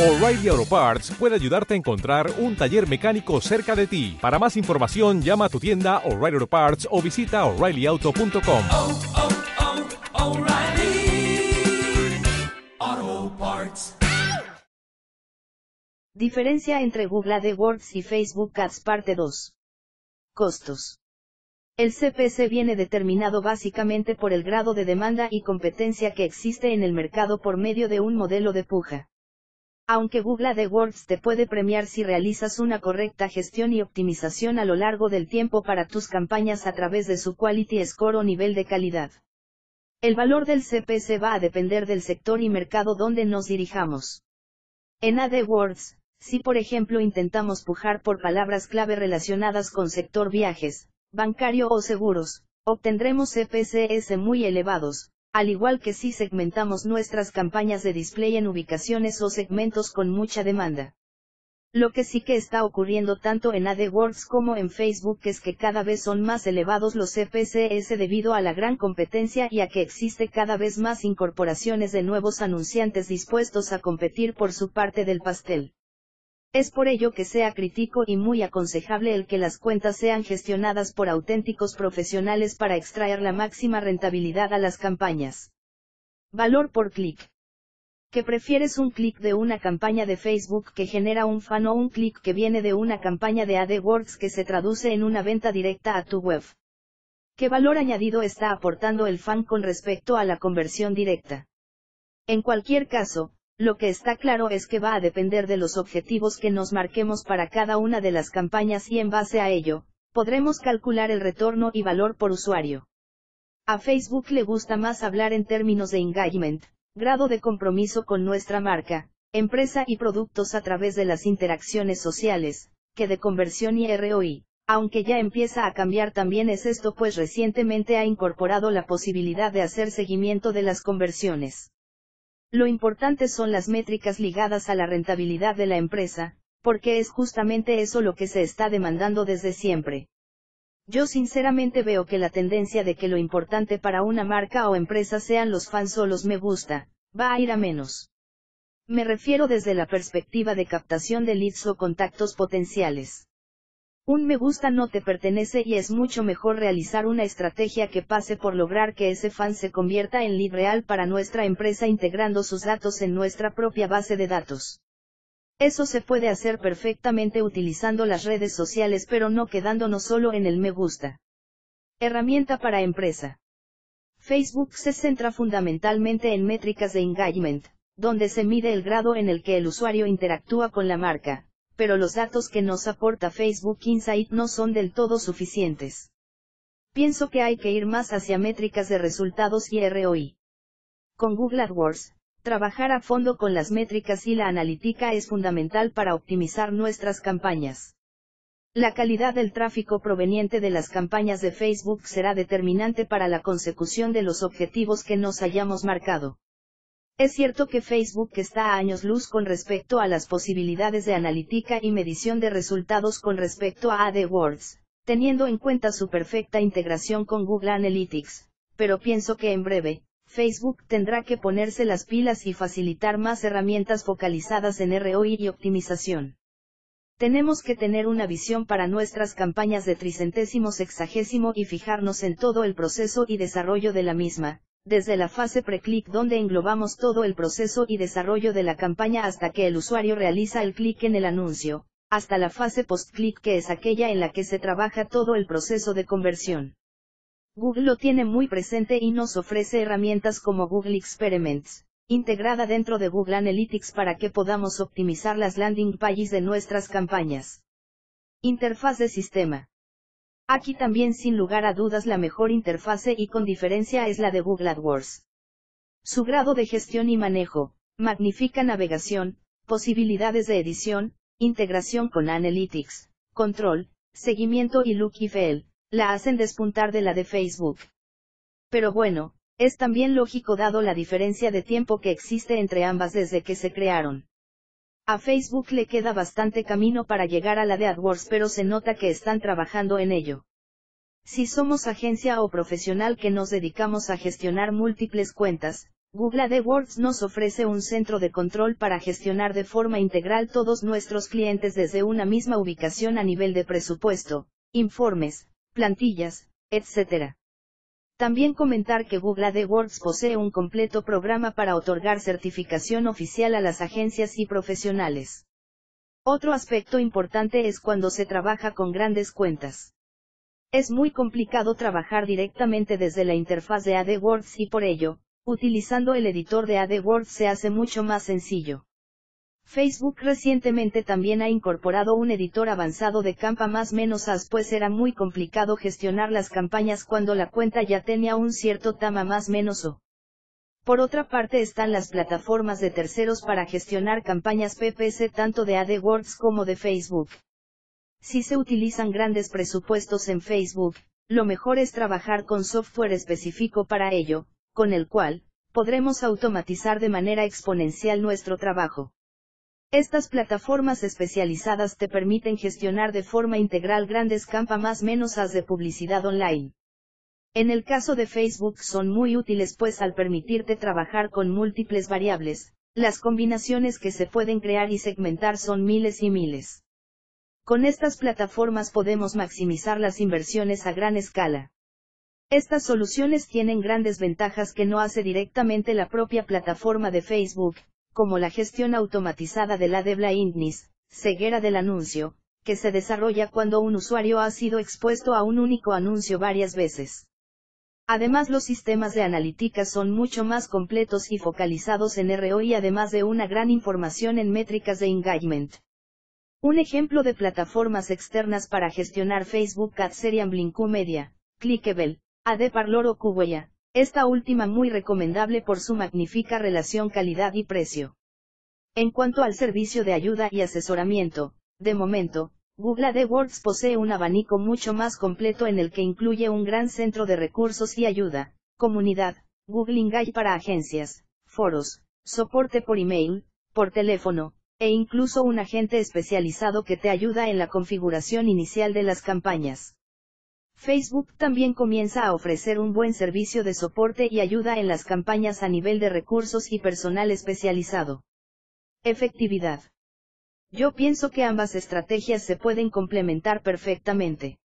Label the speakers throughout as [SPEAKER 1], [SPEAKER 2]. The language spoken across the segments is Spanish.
[SPEAKER 1] O'Reilly Auto Parts puede ayudarte a encontrar un taller mecánico cerca de ti. Para más información, llama a tu tienda O'Reilly Auto Parts o visita oreillyauto.com.
[SPEAKER 2] oh, oh, Parts.
[SPEAKER 3] Diferencia entre Google AdWords y Facebook Ads Parte 2. Costos. El CPC viene determinado básicamente por el grado de demanda y competencia que existe en el mercado por medio de un modelo de puja. Aunque Google AdWords te puede premiar si realizas una correcta gestión y optimización a lo largo del tiempo para tus campañas a través de su Quality Score o nivel de calidad. El valor del CPC va a depender del sector y mercado donde nos dirijamos. En AdWords, si por ejemplo intentamos pujar por palabras clave relacionadas con sector viajes, bancario o seguros, obtendremos CPCS muy elevados, al igual que si segmentamos nuestras campañas de display en ubicaciones o segmentos con mucha demanda. Lo que sí que está ocurriendo tanto en AdWords como en Facebook es que cada vez son más elevados los CPCS debido a la gran competencia y a que existe cada vez más incorporaciones de nuevos anunciantes dispuestos a competir por su parte del pastel. Es por ello que sea crítico y muy aconsejable el que las cuentas sean gestionadas por auténticos profesionales para extraer la máxima rentabilidad a las campañas. Valor por clic. ¿Que prefieres un clic de una campaña de Facebook que genera un fan o un clic que viene de una campaña de AdWords que se traduce en una venta directa a tu web? ¿Qué valor añadido está aportando el fan con respecto a la conversión directa? En cualquier caso, lo que está claro es que va a depender de los objetivos que nos marquemos para cada una de las campañas y en base a ello, podremos calcular el retorno y valor por usuario. A Facebook le gusta más hablar en términos de engagement, grado de compromiso con nuestra marca, empresa y productos a través de las interacciones sociales, que de conversión y ROI, aunque ya empieza a cambiar también es esto pues recientemente ha incorporado la posibilidad de hacer seguimiento de las conversiones. Lo importante son las métricas ligadas a la rentabilidad de la empresa, porque es justamente eso lo que se está demandando desde siempre. Yo sinceramente veo que la tendencia de que lo importante para una marca o empresa sean los fans o los me gusta, va a ir a menos. Me refiero desde la perspectiva de captación de leads o contactos potenciales. Un me gusta no te pertenece y es mucho mejor realizar una estrategia que pase por lograr que ese fan se convierta en lead real para nuestra empresa integrando sus datos en nuestra propia base de datos. Eso se puede hacer perfectamente utilizando las redes sociales pero no quedándonos solo en el me gusta. Herramienta para empresa. Facebook se centra fundamentalmente en métricas de engagement, donde se mide el grado en el que el usuario interactúa con la marca, pero los datos que nos aporta Facebook Insight no son del todo suficientes. Pienso que hay que ir más hacia métricas de resultados y ROI. Con Google AdWords, trabajar a fondo con las métricas y la analítica es fundamental para optimizar nuestras campañas. La calidad del tráfico proveniente de las campañas de Facebook será determinante para la consecución de los objetivos que nos hayamos marcado. Es cierto que Facebook está a años luz con respecto a las posibilidades de analítica y medición de resultados con respecto a AdWords, teniendo en cuenta su perfecta integración con Google Analytics, pero pienso que en breve, Facebook tendrá que ponerse las pilas y facilitar más herramientas focalizadas en ROI y optimización. Tenemos que tener una visión para nuestras campañas de tricentésimo sexagésimo y fijarnos en todo el proceso y desarrollo de la misma, desde la fase pre-click donde englobamos todo el proceso y desarrollo de la campaña hasta que el usuario realiza el clic en el anuncio, hasta la fase post-click que es aquella en la que se trabaja todo el proceso de conversión. Google lo tiene muy presente y nos ofrece herramientas como Google Experiments, integrada dentro de Google Analytics para que podamos optimizar las landing pages de nuestras campañas. Interfaz de sistema. Aquí también sin lugar a dudas la mejor interfase y con diferencia es la de Google AdWords. Su grado de gestión y manejo, magnífica navegación, posibilidades de edición, integración con Analytics, control, seguimiento y look y feel, la hacen despuntar de la de Facebook. Pero bueno, es también lógico dado la diferencia de tiempo que existe entre ambas desde que se crearon. A Facebook le queda bastante camino para llegar a la de AdWords pero se nota que están trabajando en ello. Si somos agencia o profesional que nos dedicamos a gestionar múltiples cuentas, Google AdWords nos ofrece un centro de control para gestionar de forma integral todos nuestros clientes desde una misma ubicación a nivel de presupuesto, informes, plantillas, etc. También comentar que Google AdWords posee un completo programa para otorgar certificación oficial a las agencias y profesionales. Otro aspecto importante es cuando se trabaja con grandes cuentas. Es muy complicado trabajar directamente desde la interfaz de AdWords y por ello, Utilizando el editor de AdWords se hace mucho más sencillo. Facebook recientemente también ha incorporado un editor avanzado de campa más menos as pues era muy complicado gestionar las campañas cuando la cuenta ya tenía un cierto tama más menos o. Por otra parte están las plataformas de terceros para gestionar campañas PPC tanto de AdWords como de Facebook. Si se utilizan grandes presupuestos en Facebook, lo mejor es trabajar con software específico para ello, con el cual, podremos automatizar de manera exponencial nuestro trabajo. Estas plataformas especializadas te permiten gestionar de forma integral grandes campa más menos as de publicidad online. En el caso de Facebook son muy útiles pues al permitirte trabajar con múltiples variables, las combinaciones que se pueden crear y segmentar son miles y miles. Con estas plataformas podemos maximizar las inversiones a gran escala. Estas soluciones tienen grandes ventajas que no hace directamente la propia plataforma de Facebook, como la gestión automatizada de la de blindness, ceguera del anuncio, que se desarrolla cuando un usuario ha sido expuesto a un único anuncio varias veces. Además los sistemas de analítica son mucho más completos y focalizados en ROI además de una gran información en métricas de engagement. Un ejemplo de plataformas externas para gestionar Facebook Ads serían Blinku Media, Clickable, de Parlor o Kuweya, esta última muy recomendable por su magnífica relación calidad y precio. En cuanto al servicio de ayuda y asesoramiento, de momento, Google AdWords posee un abanico mucho más completo en el que incluye un gran centro de recursos y ayuda, comunidad, Google Engage para agencias, foros, soporte por email, por teléfono, e incluso un agente especializado que te ayuda en la configuración inicial de las campañas. Facebook también comienza a ofrecer un buen servicio de soporte y ayuda en las campañas a nivel de recursos y personal especializado. Efectividad. Yo pienso que ambas estrategias se pueden complementar perfectamente.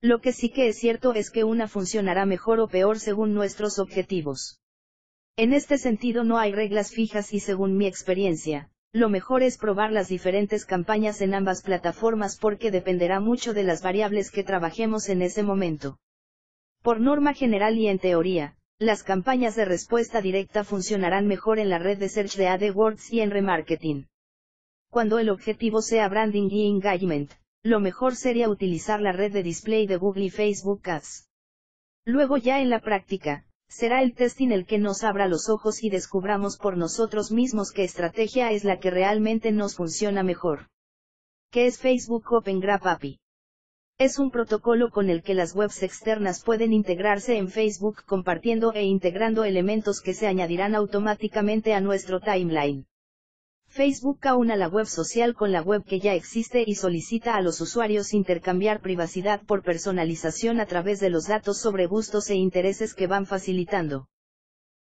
[SPEAKER 3] Lo que sí que es cierto es que una funcionará mejor o peor según nuestros objetivos. En este sentido no hay reglas fijas y según mi experiencia, lo mejor es probar las diferentes campañas en ambas plataformas porque dependerá mucho de las variables que trabajemos en ese momento. Por norma general y en teoría, las campañas de respuesta directa funcionarán mejor en la red de search de AdWords y en remarketing. Cuando el objetivo sea branding y engagement, lo mejor sería utilizar la red de display de Google y Facebook Ads. Luego ya en la práctica, será el testing el que nos abra los ojos y descubramos por nosotros mismos qué estrategia es la que realmente nos funciona mejor. ¿Qué es Facebook Open Graph API? Es un protocolo con el que las webs externas pueden integrarse en Facebook compartiendo e integrando elementos que se añadirán automáticamente a nuestro timeline. Facebook aúna la web social con la web que ya existe y solicita a los usuarios intercambiar privacidad por personalización a través de los datos sobre gustos e intereses que van facilitando.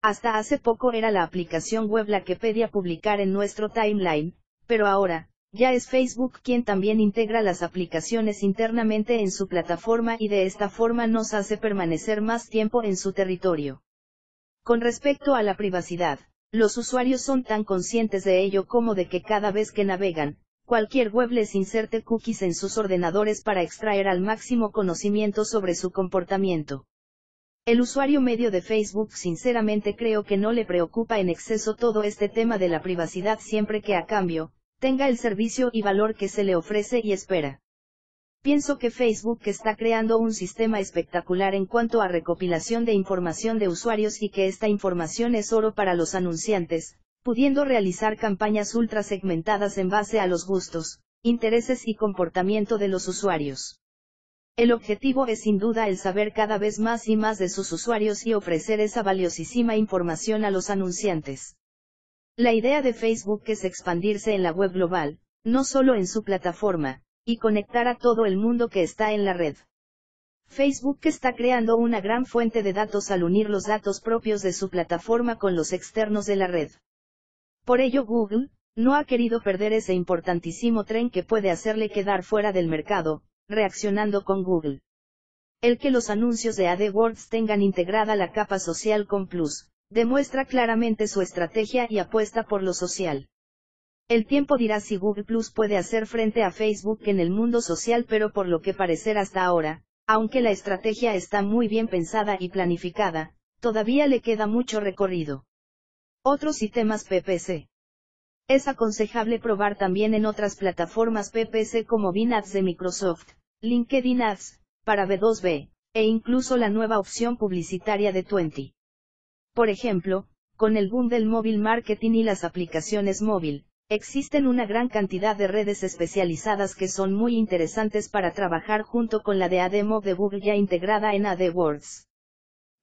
[SPEAKER 3] Hasta hace poco era la aplicación web la que pedía publicar en nuestro timeline, pero ahora, ya es Facebook quien también integra las aplicaciones internamente en su plataforma y de esta forma nos hace permanecer más tiempo en su territorio. Con respecto a la privacidad, los usuarios son tan conscientes de ello como de que cada vez que navegan, cualquier web les inserte cookies en sus ordenadores para extraer al máximo conocimiento sobre su comportamiento. El usuario medio de Facebook sinceramente creo que no le preocupa en exceso todo este tema de la privacidad siempre que a cambio, tenga el servicio y valor que se le ofrece y espera. Pienso que Facebook está creando un sistema espectacular en cuanto a recopilación de información de usuarios y que esta información es oro para los anunciantes, pudiendo realizar campañas ultra segmentadas en base a los gustos, intereses y comportamiento de los usuarios. El objetivo es sin duda el saber cada vez más y más de sus usuarios y ofrecer esa valiosísima información a los anunciantes. La idea de Facebook es expandirse en la web global, no solo en su plataforma, y conectar a todo el mundo que está en la red. Facebook está creando una gran fuente de datos al unir los datos propios de su plataforma con los externos de la red. Por ello Google, no ha querido perder ese importantísimo tren que puede hacerle quedar fuera del mercado, reaccionando con Google. El que los anuncios de AdWords tengan integrada la capa social con Plus, demuestra claramente su estrategia y apuesta por lo social. El tiempo dirá si Google Plus puede hacer frente a Facebook en el mundo social, pero por lo que parecer hasta ahora, aunque la estrategia está muy bien pensada y planificada, todavía le queda mucho recorrido. Otros sistemas PPC. Es aconsejable probar también en otras plataformas PPC como Bing Ads de Microsoft, LinkedIn Ads, para B2B, e incluso la nueva opción publicitaria de Twenty. Por ejemplo, con el boom del móvil marketing y las aplicaciones móvil, Existen una gran cantidad de redes especializadas que son muy interesantes para trabajar junto con la de ADMO de Google ya integrada en AdWords.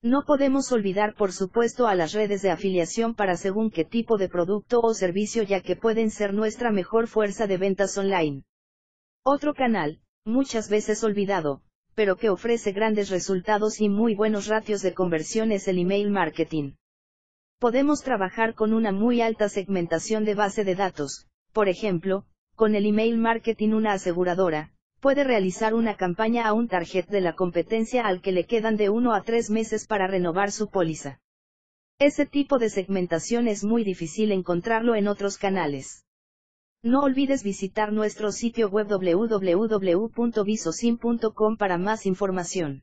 [SPEAKER 3] No podemos olvidar por supuesto a las redes de afiliación para según qué tipo de producto o servicio ya que pueden ser nuestra mejor fuerza de ventas online. Otro canal, muchas veces olvidado, pero que ofrece grandes resultados y muy buenos ratios de conversión es el email marketing. Podemos trabajar con una muy alta segmentación de base de datos, por ejemplo, con el email marketing una aseguradora, puede realizar una campaña a un target de la competencia al que le quedan de uno a tres meses para renovar su póliza. Ese tipo de segmentación es muy difícil encontrarlo en otros canales. No olvides visitar nuestro sitio web www.visosim.com para más información.